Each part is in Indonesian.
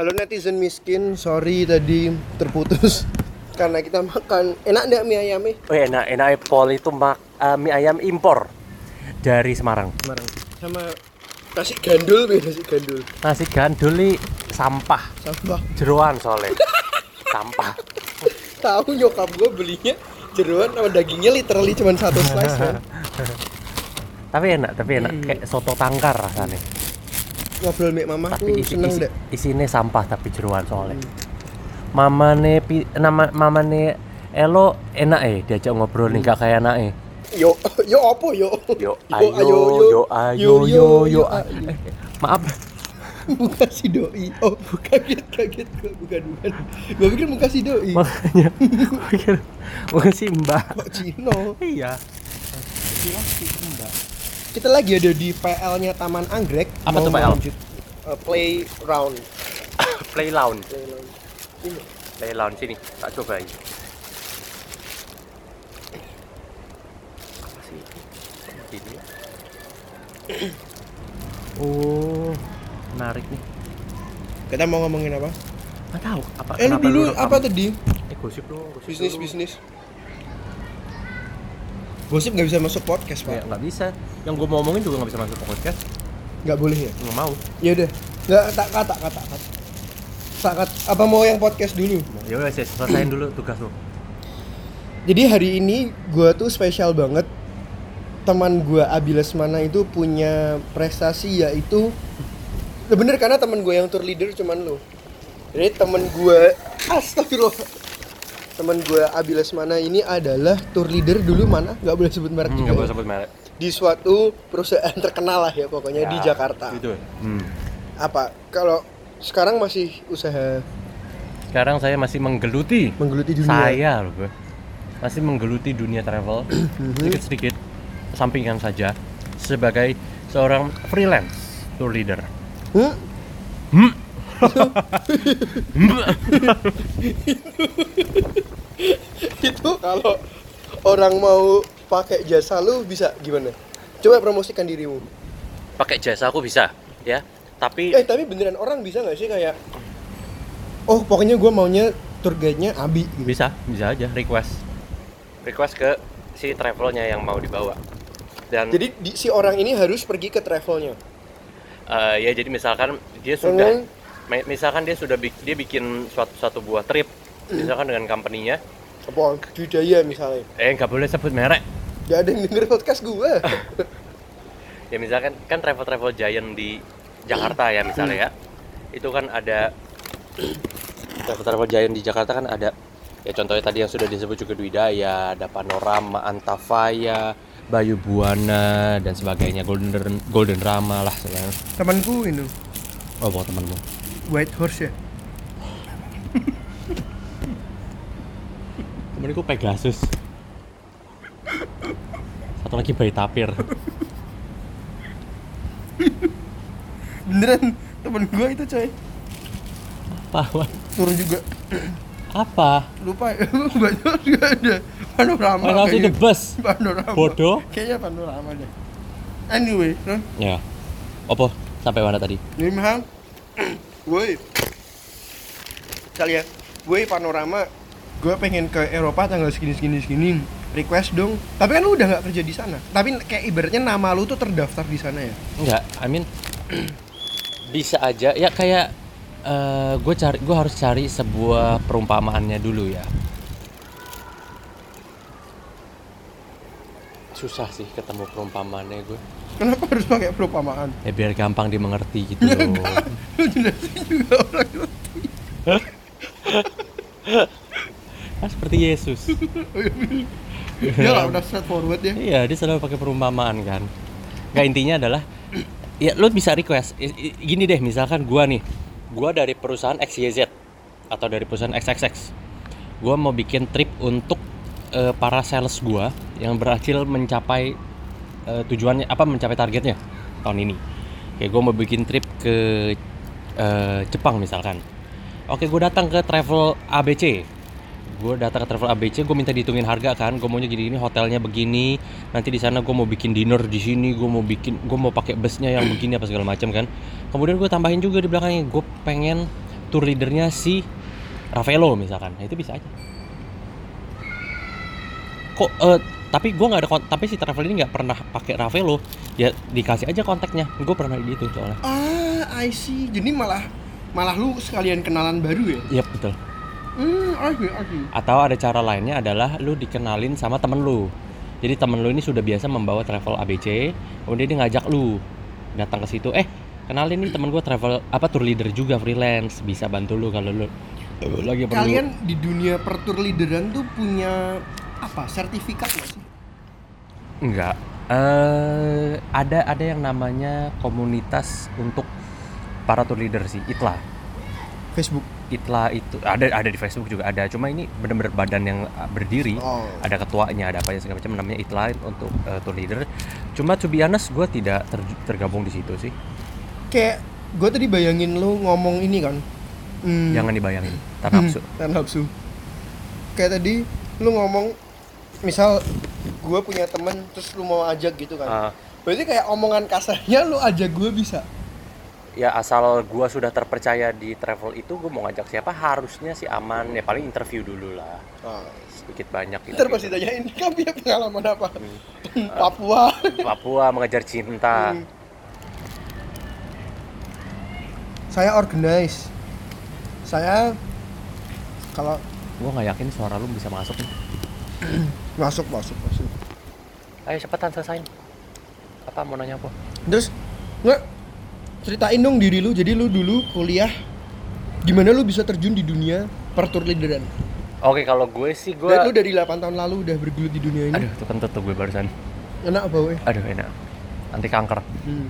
Halo netizen miskin, sorry tadi terputus karena kita makan enak nggak mie ayamnya? Oh enak, enak Pol itu mak eh, mie ayam impor dari Semarang. Semarang. Sama nasi gandul nasi gandul. Nasi gandul ini sampah, Sampah. jeruan soalnya. sampah. Tahu nyokap gue belinya jeruan sama dagingnya literally cuma satu slice kan. Tapi enak, tapi enak Hmm. kayak soto tangkar rasanya. Ngobrol mek mama Tapi isi, seneng isi, deh. isinya sampah tapi jeruan soalnya. Mamane pi, nama mamane Elo enak eh diajak ngobrol nih gak kayak anak eh. Yo yo apa yo? Yo ayo yo ayo yo yo. ayo. Eh, Maaf, Muka si doi. Oh, kaget kaget gue bukan bukan. Gue pikir muka si doi. makanya pikir bukan si Mbak. Kok Cino? Iya. Kita lagi ada di PL-nya Taman Anggrek. Apa Mau tuh PL? uh, playground. Play lounge. Playground. Ini. Play lounge sini, tak cobain. Apa sih? Ini. Oh, menarik nih. Kita mau ngomongin apa? Nggak tahu apa. Eh lu kenapa dulu apa tadi? Eh gosip dong, gosip Bisnis dulu. bisnis. Gosip nggak bisa masuk podcast Ya, pak. nggak bisa. Yang gue mau ngomongin juga nggak bisa masuk podcast. Nggak boleh ya? Nggak mau. Ya udah. Nggak tak kata kata kata. Sakat apa mau yang podcast dulu? Ya udah, Sis, selesain dulu tugas lo. Jadi hari ini gua tuh spesial banget. Teman gua Abi Lesmana itu punya prestasi yaitu bener karena teman gue yang tour leader cuman lo. Jadi teman gue astagfirullah. Teman gue Abi Lesmana ini adalah tour leader dulu mana? Nggak boleh sebut merek Hmm, juga ya. boleh sebut merek. Di suatu perusahaan terkenal lah ya pokoknya di Ya, Jakarta. Gitu. Hmm. Apa? Kalau sekarang masih usaha Sekarang saya masih menggeluti menggeluti dunia. saya loh gue masih menggeluti dunia travel sedikit sedikit sampingan saja sebagai seorang freelance tour leader Hmm? Hmm. itu kalau orang mau pakai jasa lu bisa gimana? Coba promosikan dirimu. pakai jasa aku bisa ya tapi Eh tapi beneran orang bisa nggak sih kayak Oh pokoknya gue maunya tour guide-nya Abi gitu. bisa bisa aja request request ke si travelnya yang mau dibawa dan Jadi di- si orang ini harus pergi ke travelnya. eh, ya jadi misalkan dia sudah Dengan misalkan dia sudah bik- dia bikin suatu satu buah trip misalkan dengan company-nya. Apa budaya misalnya. eh nggak boleh sebut merek. Gak ada yang denger podcast gue. ya misalkan kan travel travel giant di Jakarta ya misalnya ya. Itu kan ada travel travel giant di Jakarta kan ada. Ya contohnya tadi yang sudah disebut juga Dwidaya ada Panorama Antafaya Bayu Buana dan sebagainya. Golden Golden Rama lah sebenarnya Temanku ini. Oh buat temanmu White Horse ya. temanku Pegasus satu lagi bayi tapir Beneran temen gue itu coy. apa Tour juga. apa Lupa ya. Banyak juga ada. Panorama. Mana sih the bus Panorama. bodoh Kayaknya panorama deh. Anyway, huh? ya opo sampai mana tadi mahal. Woi. Misalnya, woi panorama. Gue pengen ke Eropa tanggal segini segini segini. Request dong. Tapi kan lu udah nggak kerja di sana. Tapi kayak ibaratnya nama lu tuh terdaftar di sana ya. Enggak, I mean bisa aja ya kayak gue cari gue harus cari sebuah perumpamaannya dulu ya. Susah sih ketemu perumpamaannya gue. Kenapa harus pakai perumpamaan? Ya biar gampang dimengerti gitu loh. Lu jelasin juga orang itu. Kan seperti Yesus. Dia nggak udah straightforward ya. Iya, dia selalu pakai perumpamaan kan. Nggak intinya adalah ya lo bisa request gini deh, misalkan gua nih, gua dari perusahaan XYZ atau dari perusahaan XXX. Gua mau bikin trip untuk eh, para sales gua yang berhasil mencapai eh, tujuannya apa mencapai targetnya tahun ini. Kayak gua mau bikin trip ke eh, Jepang misalkan. Oke, gue datang ke travel ABC. Gue datang ke travel ABC, gue minta dihitungin harga kan. Gue maunya gini, ini hotelnya begini. Nanti di sana gue mau bikin dinner di sini. Gue mau bikin, gue mau pakai busnya yang begini apa segala macam kan. Kemudian gue tambahin juga di belakangnya, gue pengen tour leadernya si Ravelo misalkan nah, itu bisa aja kok eh, tapi gue nggak ada tapi si travel ini nggak pernah pakai Ravelo. Ya dikasih aja kontaknya. Gue pernah di itu soalnya. Ah, I see. Jadi malah malah lu sekalian kenalan baru ya? iya betul. Hmm, I see, I see. atau ada cara lainnya adalah lu dikenalin sama temen lu. Jadi temen lu ini sudah biasa membawa travel ABC kemudian dia ngajak lu datang ke situ. Eh kenalin nih temen gue travel apa tour leader juga freelance. Bisa bantu lu kalau lu lu lagi perlu. Kalian di dunia per tour leaderan tuh punya apa? Sertifikat nggak sih? enggak eh ada ada yang namanya komunitas untuk para tour leader sih itla Facebook. itla itu ada ada di Facebook juga ada cuma ini bener-bener badan yang uh, berdiri Oh. ada ketuanya ada apa segala macam namanya itla untuk uh, tour leader cuma to be honest gue tidak ter- tergabung di situ sih Kayak gue tadi bayangin lu ngomong ini kan. Hmm, jangan dibayangin tak hmm, nafsu Tan nafsu. Kayak tadi lu ngomong misal gue punya temen terus lu mau ajak gitu kan. Ah, Berarti kayak omongan kasarnya lu ajak gue bisa. ya asal gue sudah terpercaya di travel itu gue mau ngajak siapa harusnya sih aman ya paling interview dulu lah sedikit banyak gitu, Ntar pasti tanyain kamu punya pengalaman apa? Hmm. Papua. Papua mengejar cinta Hmm. Saya organize. Saya kalau gue nggak yakin suara lu bisa masuk nih masuk masuk masuk. ayo cepetan selesain apa mau nanya apa Terus nggak ceritain dong diri lu. Jadi lu dulu kuliah gimana lu bisa terjun di dunia per tour leaderan? oke kalau gue sih gue Dan lu dari 8 tahun lalu udah bergelut di dunia ini. aduh tuh kentut tuh gue barusan Enak apa weh? aduh enak anti kanker Hmm.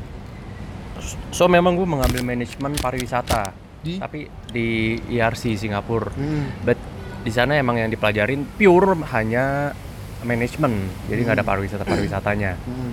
so memang gue mengambil manajemen pariwisata Di tapi di IRC Singapura Hmm. but di sana emang yang dipelajarin pure hanya manajemen jadi nggak ada pariwisata pariwisatanya. Hmm.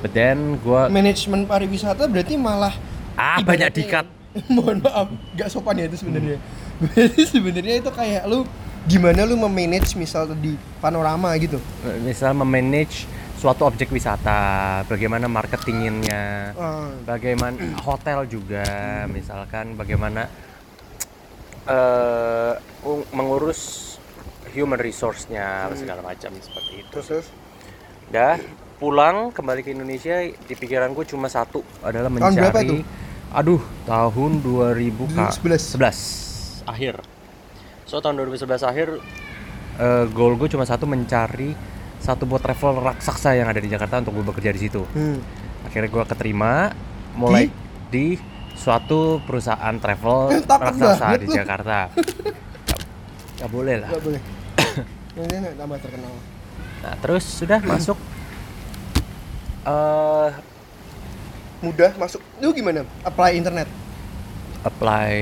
but then gue Manajemen pariwisata berarti malah ah banyak dikat. Mohon maaf nggak sopan ya itu sebenarnya. Berarti sebenarnya itu kayak lu gimana lu memanage misal di panorama gitu? Misal memanage suatu objek wisata bagaimana marketinginnya Ah, bagaimana hotel juga misalkan bagaimana ung- mengurus human resource-nya segala macam seperti itu terus dah pulang kembali ke Indonesia di pikiranku cuma satu adalah Tahun berapa mencari tuh? aduh tahun 2000 Kak. 2011. 11 akhir so tahun 2011 akhir eh, goal gue cuma satu mencari satu buat travel raksasa yang ada di Jakarta untuk gue bekerja di situ hmm. akhirnya gue keterima mulai di, suatu perusahaan travel Takut raksasa di. Jakarta Gak- gak boleh lah nggak boleh ini tambah terkenal. Nah terus sudah masuk eh mudah masuk. Lu gimana? Apply internet? Apply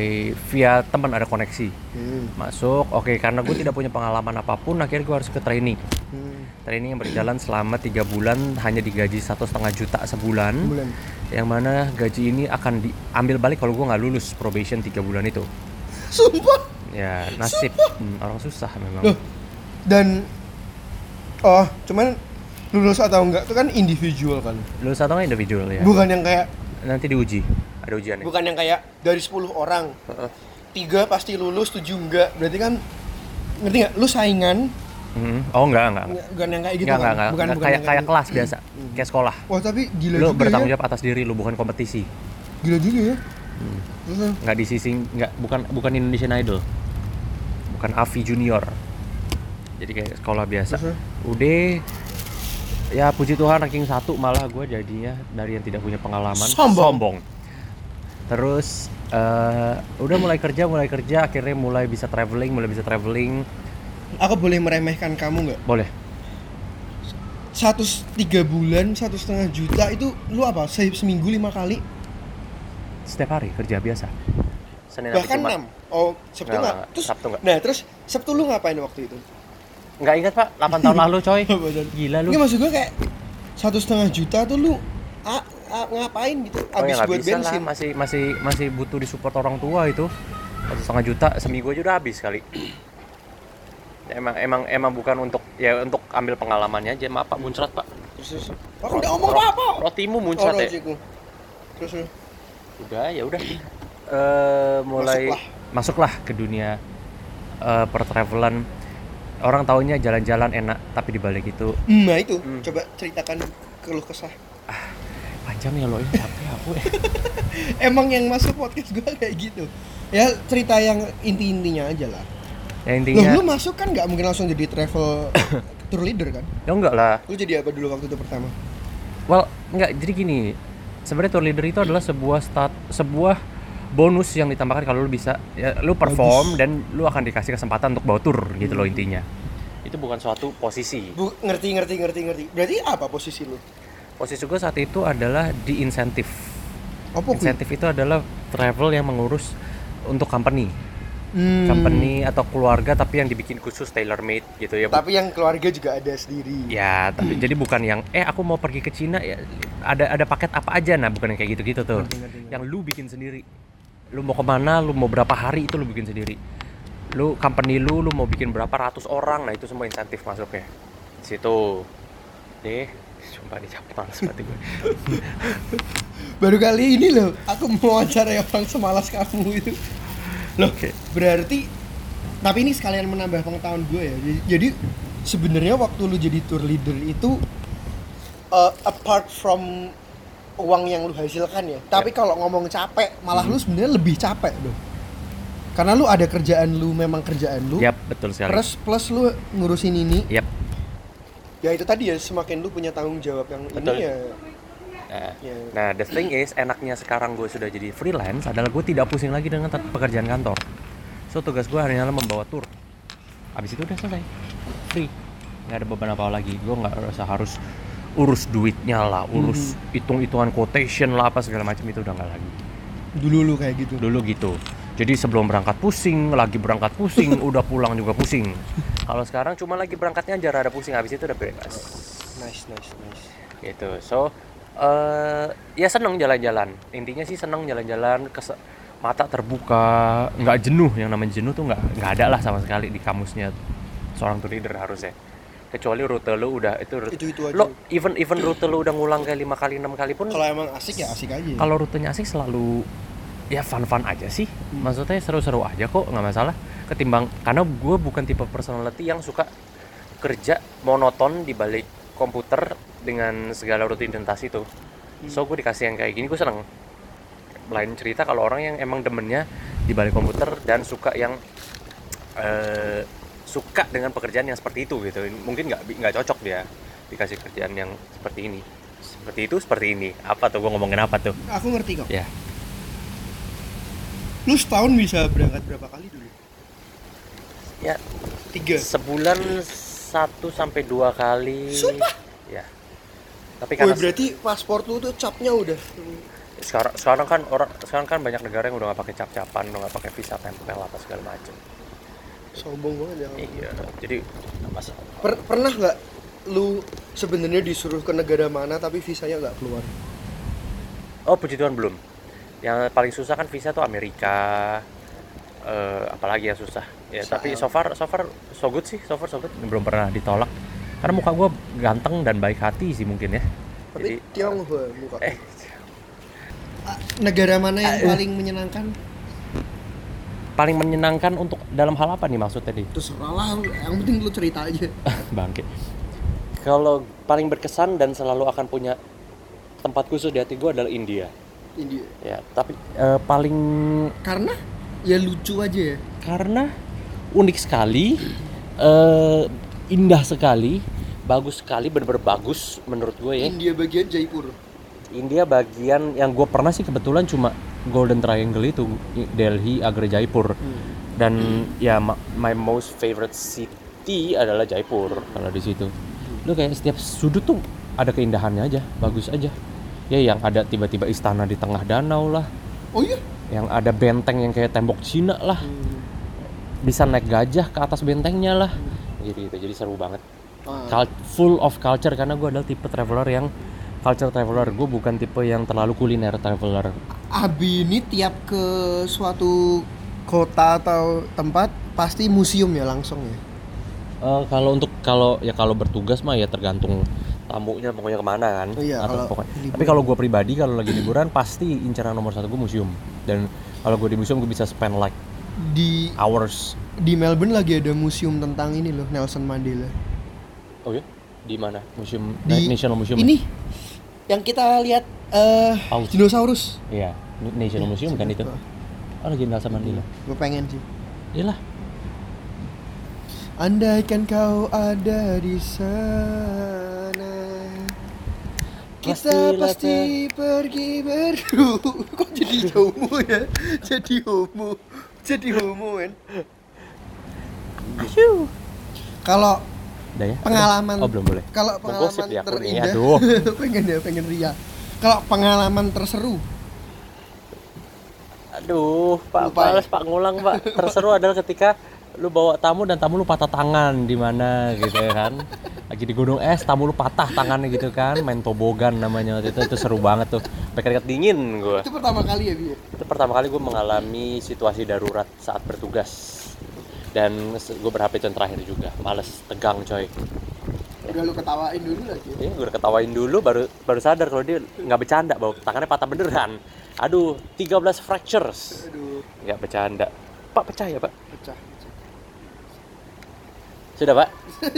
via teman ada koneksi. Hmm. masuk oke karena gue tidak punya pengalaman apa pun akhirnya gue harus ke training Hmm. training yang berjalan selama tiga bulan hanya digaji satu setengah juta sebulan. Bulan yang mana gaji ini akan diambil balik kalau gue nggak lulus probation tiga bulan itu. Sumpah? Ya nasib. Hmm, orang susah memang. Loh dan oh cuman lulus atau enggak itu kan individual kan? Lulus atau nggak individual ya. Bukan yang kayak nanti diuji ada ujiannya. Bukan yang kayak dari 10 orang. Tiga pasti lulus tujuh enggak. Berarti kan ngerti nggak? Lu saingan. Hmm. oh enggak enggak Nggak- bukan yang kayak gitu enggak kan enggak enggak, bukan, enggak. bukan kayak kayak gitu. kelas biasa kayak sekolah. Wah tapi gila lu juga bertanggung ya jawab atas diri lu bukan kompetisi. Gila juga ya. Hmm. Terus, nggak di sisi nggak bukan bukan Indonesian Idol. Bukan Avi Junior jadi kayak sekolah biasa. Udah ya puji Tuhan ranking satu malah gue jadinya dari yang tidak punya pengalaman. Sombong. terus eh, udah mulai kerja mulai kerja akhirnya mulai bisa traveling mulai bisa traveling. Aku boleh meremehkan kamu nggak? Boleh. Satu tiga bulan satu setengah juta itu lu apa? Se seminggu lima kali? Setiap hari kerja biasa. Senin bahkan enam. Oh sabtu Nggak, terus Sabtu nggak. nah terus sabtu lu ngapain waktu itu nggak ingat pak. 8 tahun lalu coy. Gila lu. Ini maksud gue kayak satu setengah juta tuh lu a- a- ngapain gitu? Oh ya abis buat bisa lah, bensin masih masih masih butuh disupport orang tua itu. Satu setengah juta seminggu aja udah habis kali. emang emang emang bukan untuk ya untuk ambil pengalamannya aja. Maaf pak. Muncrat pak. terus terus. Aku udah ngomong apa apa Rotimu oh muncrat ya. logiku terus. Udah ya udah. Eh mulai Masuklah. masuklah ke dunia eh, pertravelan orang taunya jalan-jalan enak tapi dibalik itu Nah itu, Hmm. coba ceritakan keluh kesah. panjang ya lo ini capek aku ya Emang yang masuk podcast gue kayak gitu. Ya cerita yang inti-intinya aja lah. ya Loh, intinya lu masuk kan nggak mungkin langsung jadi travel tour leader kan? ya enggak lah Lu jadi apa dulu waktu itu pertama? well enggak jadi gini sebenarnya tour leader itu adalah sebuah stat sebuah bonus yang ditambahkan kalau lu bisa ya, lu perform Bagus. dan lu akan dikasih kesempatan untuk bawa tour gitu loh intinya itu bukan suatu posisi Bu, ngerti ngerti ngerti ngerti. Berarti apa posisi lu? posisi gue saat itu adalah di insentif Apa kuy? insentif itu adalah travel yang mengurus untuk company Hmm. company atau keluarga tapi yang dibikin khusus tailor made gitu ya Bu. Tapi yang keluarga juga ada sendiri. ya tapi jadi bukan yang eh aku mau pergi ke Cina ya ada ada paket apa aja nah bukan yang kayak gitu gitu tuh Ngerti, ngerti, ngerti. yang lu bikin sendiri lu mau ke mana lu mau berapa hari itu lu bikin sendiri lu company lu lu mau bikin berapa ratus orang nah itu semua insentif masuknya di situ nih sumpah nih capek banget sepatu gue Baru kali ini loh, aku mau wawancara orang semalas kamu itu. Loh, Oke. berarti tapi ini sekalian menambah pengetahuan gue ya. Jadi, jadi sebenarnya waktu lu jadi tour leader itu uh, apart from uang yang lu hasilkan ya. Tapi kalau ngomong capek, malah lu sebenarnya lebih capek loh. Karena lu ada kerjaan lu, memang kerjaan lu. yap betul sekali Plus plus lu ngurusin ini. yap Ya itu tadi ya semakin lu punya tanggung jawab yang Betul. ini ya. Nah, ya. Nah, the thing is, enaknya sekarang gue sudah jadi freelance adalah gue tidak pusing lagi dengan pekerjaan kantor. So, tugas gue hanyalah membawa tour. Abis itu udah selesai. Free. Nggak ada beban apa lagi. Gue nggak rasa harus urus duitnya lah, urus hitung-hitungan quotation lah, apa segala macam itu udah nggak lagi. Dulu lu kayak gitu. Dulu gitu. Jadi sebelum berangkat pusing, lagi berangkat pusing, udah pulang juga pusing. Kalau sekarang cuma lagi berangkatnya aja rada pusing, habis itu udah bebas Nice, nice, nice. gitu so eh ya seneng jalan-jalan intinya sih seneng jalan-jalan mata terbuka nggak jenuh yang namanya jenuh tuh nggak nggak ada lah sama sekali di kamusnya seorang tour leader harusnya kecuali rute lu udah itu rute. Itu-itu aja. lo even even rute lu udah ngulang kayak lima kali enam kali pun. Kalau emang asik ya asik aja. kalau rutenya asik selalu ya fun fun aja sih. Maksudnya seru-seru aja kok nggak masalah. Ketimbang karena gue bukan tipe personality yang suka kerja monoton di balik komputer dengan segala rutinitas itu. So gue dikasih yang kayak gini gue seneng. Lain cerita kalau orang yang emang demennya di balik komputer dan suka yang eh, suka dengan pekerjaan yang seperti itu gitu mungkin nggak nggak cocok dia dikasih kerjaan yang seperti ini seperti itu seperti ini apa tuh gue ngomongin apa tuh Aku ngerti kok. ya Lu setahun bisa berangkat berapa kali dulu? ya Tiga. sebulan satu sampai dua kali Sumpah? ya tapi karena berarti paspor lu tuh capnya udah. sekarang sekarang kan orang sekarang kan banyak negara yang udah nggak pakai cap-capan udah nggak pakai visa tempel apa segala macam Sombong banget ya. iya jadi nggak masalah Per- pernah nggak lu sebenarnya disuruh ke negara mana tapi visanya nggak keluar? oh puji Tuhan belum yang paling susah kan visa tuh Amerika eh, apalagi yang susah ya tapi so far so far so good sih so far so good belum pernah ditolak karena muka gue ganteng dan baik hati sih mungkin ya Tapi Tionghoa muka. eh Ah, negara mana yang Ah, eh. paling menyenangkan? Paling menyenangkan untuk dalam hal apa nih maksudnya nih Terserah lah, yang penting lu cerita aja. bangke kalau paling berkesan dan selalu akan punya tempat khusus di hati gue adalah India India. ya tapi eh, paling Karena ya lucu aja ya. karena unik sekali eh, indah sekali bagus sekali bener-bener bagus menurut gue ya India bagian Jaipur. India bagian yang gue pernah sih kebetulan cuma Golden Triangle itu Delhi Agra Jaipur. Dan ya ma- my most favorite city adalah Jaipur. Kalau di situ. Lu kayak setiap sudut tuh ada keindahannya aja bagus aja. Ya yang ada tiba-tiba istana di tengah danau lah. Oh iya. yang ada benteng yang kayak tembok Cina lah. Bisa naik gajah ke atas bentengnya lah. Gitu gitu. Jadi seru banget. Ah. Full of culture. Karena gue adalah tipe traveler yang culture traveler. Gue bukan tipe yang terlalu kuliner traveler Abi ini tiap ke suatu kota atau tempat pasti museum ya langsung ya. Eh, kalau untuk kalau ya kalau bertugas mah ya tergantung tamunya pokoknya ke mana kan Oh iya, Atau kalau pokoknya- liburan. tapi kalau gue pribadi kalau lagi liburan pasti incaran nomor satu gue museum. Dan kalau gue di museum gue bisa spend like di hours. di Melbourne lagi ada museum tentang ini loh Nelson Mandela. oh ya di mana? Museum Di National Museum Ini yang kita lihat Paus. dinosaurus. iya National Museum kan itu oh lagi Nelson Mandela Gue pengen sih. iyalah Andaikan kau ada di sana Kita Pastilah pasti pergi berdua Kok jadi homo ya? Jadi homo Jadi homo kan? Kalau udah ya pengalaman oh belum boleh Kalau pengalaman ya nih, terindah aduh. Pengen ya, pengen ria Kalau pengalaman terseru Aduh, Pak, Lupa ya? Pak ngulang Pak. Terseru adalah ketika lu bawa tamu dan tamu lu patah tangan di mana gitu ya kan. Lagi di gunung es, tamu lu patah tangannya gitu kan, main tobogan namanya waktu itu itu seru banget tuh. Pakai dingin gua. Itu pertama kali ya Bi? Itu pertama kali gue mengalami situasi darurat saat bertugas. Dan gue berharap itu yang terakhir juga. Males, tegang coy. Udah lu ketawain dulu lagi Iya, gue udah ketawain dulu baru baru sadar kalau dia nggak bercanda bahwa tangannya patah beneran. Aduh, 13 fractures. Aduh, Nggak bercanda. Pak pecah ya, Pak? pecah, pecah. Sudah, Pak?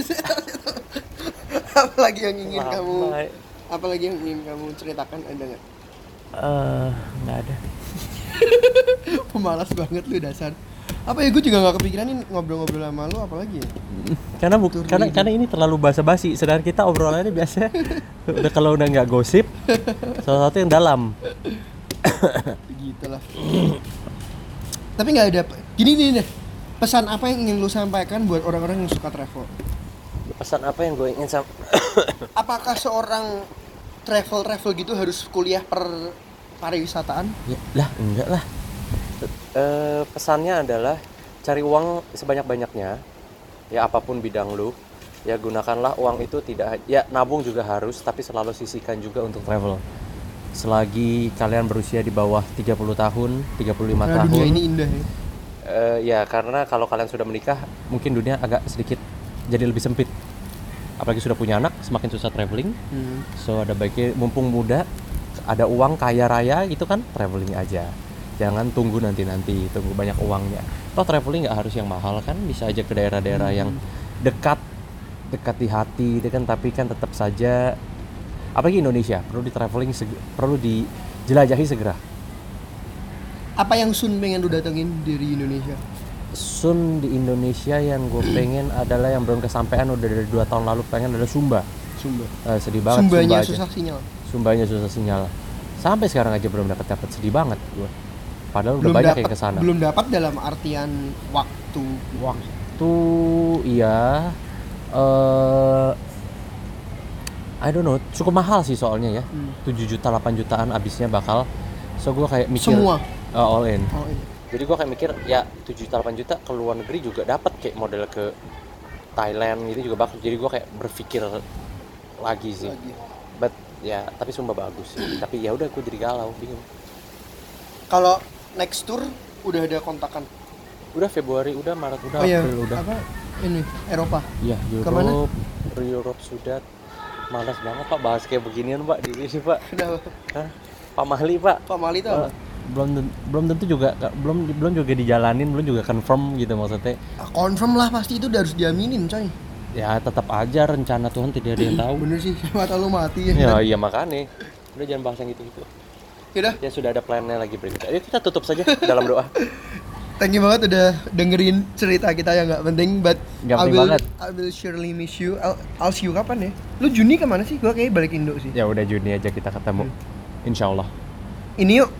Apalagi yang ingin Lama. kamu Apalagi yang ingin kamu ceritakan ada nggak? Eh, nggak ada. Pemalas banget lu dasar. Apa ya gue juga nggak kepikiran nih ngobrol-ngobrol sama lu apalagi ya? Karena Tur karena karena ini terlalu basa-basi. Sedangkan kita obrolannya biasanya udah kalau udah nggak gosip, salah satu yang dalam. Begitu lah. Tapi nggak ada. Gini nih deh. Pesan apa yang ingin lu sampaikan buat orang-orang yang suka travel? Pesan apa yang gue ingin sam Apakah seorang travel travel gitu harus kuliah per pariwisataan? ya, lah, enggak lah. Eh, pesannya adalah cari uang sebanyak-banyaknya. Ya apa pun bidang lu, ya gunakanlah uang itu tidak ya nabung juga harus tapi selalu sisihkan juga untuk travel. Selagi kalian berusia di bawah 30 tahun, 35 Karena tahun. dunia ini indah ya. Eh, ya karena kalau kalian sudah menikah mungkin dunia agak sedikit jadi lebih sempit apalagi sudah punya anak semakin susah traveling Hmm. so ada baiknya mumpung muda ada uang kaya raya itu kan traveling aja jangan tunggu nanti nanti tunggu banyak uangnya toh traveling nggak harus yang mahal kan bisa aja ke daerah-daerah yang dekat dekat di hati itu kan tapi kan tetap saja apalagi Indonesia perlu di traveling perlu dijelajahi segera Apa yang Sun pengen lu datengin dari Indonesia? Sun di Indonesia yang gue pengen adalah yang belum kesampaian udah dari dua tahun lalu pengen adalah Sumba Sumba. Eh, sedih banget Sumbanya Sumba aja. susah sinyal. Sumbanya susah sinyal sampai sekarang aja belum dapat dapat sedih banget gue padahal udah Belum banyak dapat yang ke sana belum dapat dalam artian waktu. waktu iya eh I don't know cukup mahal sih soalnya ya Hmm. 7 juta 8 jutaan abisnya bakal so gue kayak mikir Semua. eh, all in Oh iya. jadi gua kayak mikir ya 7 juta 8 juta ke luar negeri juga dapat kayak model ke Thailand gitu juga bakal jadi gua kayak berpikir lagi sih Lagi. but ya tapi Sumba bagus sih tapi ya udah gue jadi galau bingung Kalau next tour udah ada kontakan. udah Februari udah Maret udah oh iya. April udah Apa? Ini Eropa. ya Ke mana? Europe Europe sudah malas banget pak bahas kayak beginian pak di sini pak Udah. Hah? Pak Mahli pak Pak Mali tuh Eh, belum belum tentu juga belum belum juga dijalanin belum juga confirm gitu maksudnya Ah, confirm lah pasti itu udah harus diaminin coy. ya tetap aja rencana Tuhan tidak ada yang tahu Bener sih, tahu lu mati ya. ya iya makanya udah jangan bahas yang gitu gitu Yaudah, ya sudah ada plannya lagi berikutnya Ayo kita tutup saja dalam doa thank you banget udah dengerin cerita kita yang nggak penting, but Nggak I will, banget. I will surely miss you. I'll, I'll see you kapan ya? Lu Juni ke mana sih? Gua kayak balik Indo sih. ya udah Juni aja kita ketemu Insya Allah Ini yuk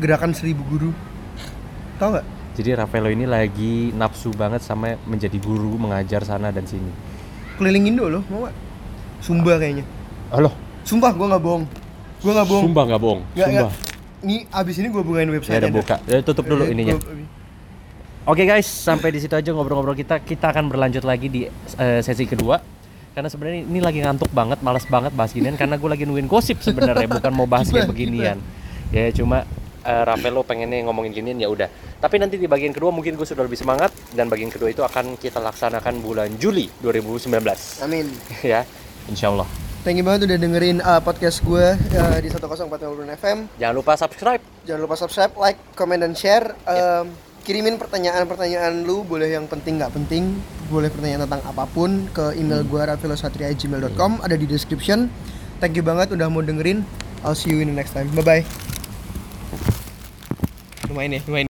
gerakan seribu guru. Tahu nggak? jadi Rafaelo ini lagi nafsu banget sama menjadi guru mengajar sana dan sini Keliling Indo loh, mau nggak? Sumba kayaknya. halo Sumpah, gua nggak bohong. Gua nggak bohong. Sumpah nggak bohong Nggak, Sumpah. Ini abis ini gua bukain ya website. udah buka ya tutup dulu ininya Oke guys, sampai di situ aja ngobrol-ngobrol kita. Kita akan berlanjut lagi di eh, sesi kedua. Karena sebenarnya ini lagi ngantuk banget, malas banget bahas ginian karena gue lagi nungguin gosip sebenarnya, bukan mau bahas kayak beginian. Ya cuma eh, Rafaelo pengennya ngomongin ginian ya udah. Tapi nanti di bagian kedua mungkin gue sudah lebih semangat dan bagian kedua itu akan kita laksanakan bulan Juli 2019 Amin. ya. Insya Allah. Thank you banget udah dengerin uh, podcast gue uh, di 104.9 FM. Jangan lupa subscribe. Jangan lupa subscribe, like, comment, dan share. Um, Kirimin pertanyaan-pertanyaan lu, boleh yang penting nggak penting, boleh pertanyaan tentang apa pun ke email gue rafilosatria@gmail.com ada di description. Thank you banget udah mau dengerin. I'll see you in the next time. Bye bye. Lumayan ya, lumayan.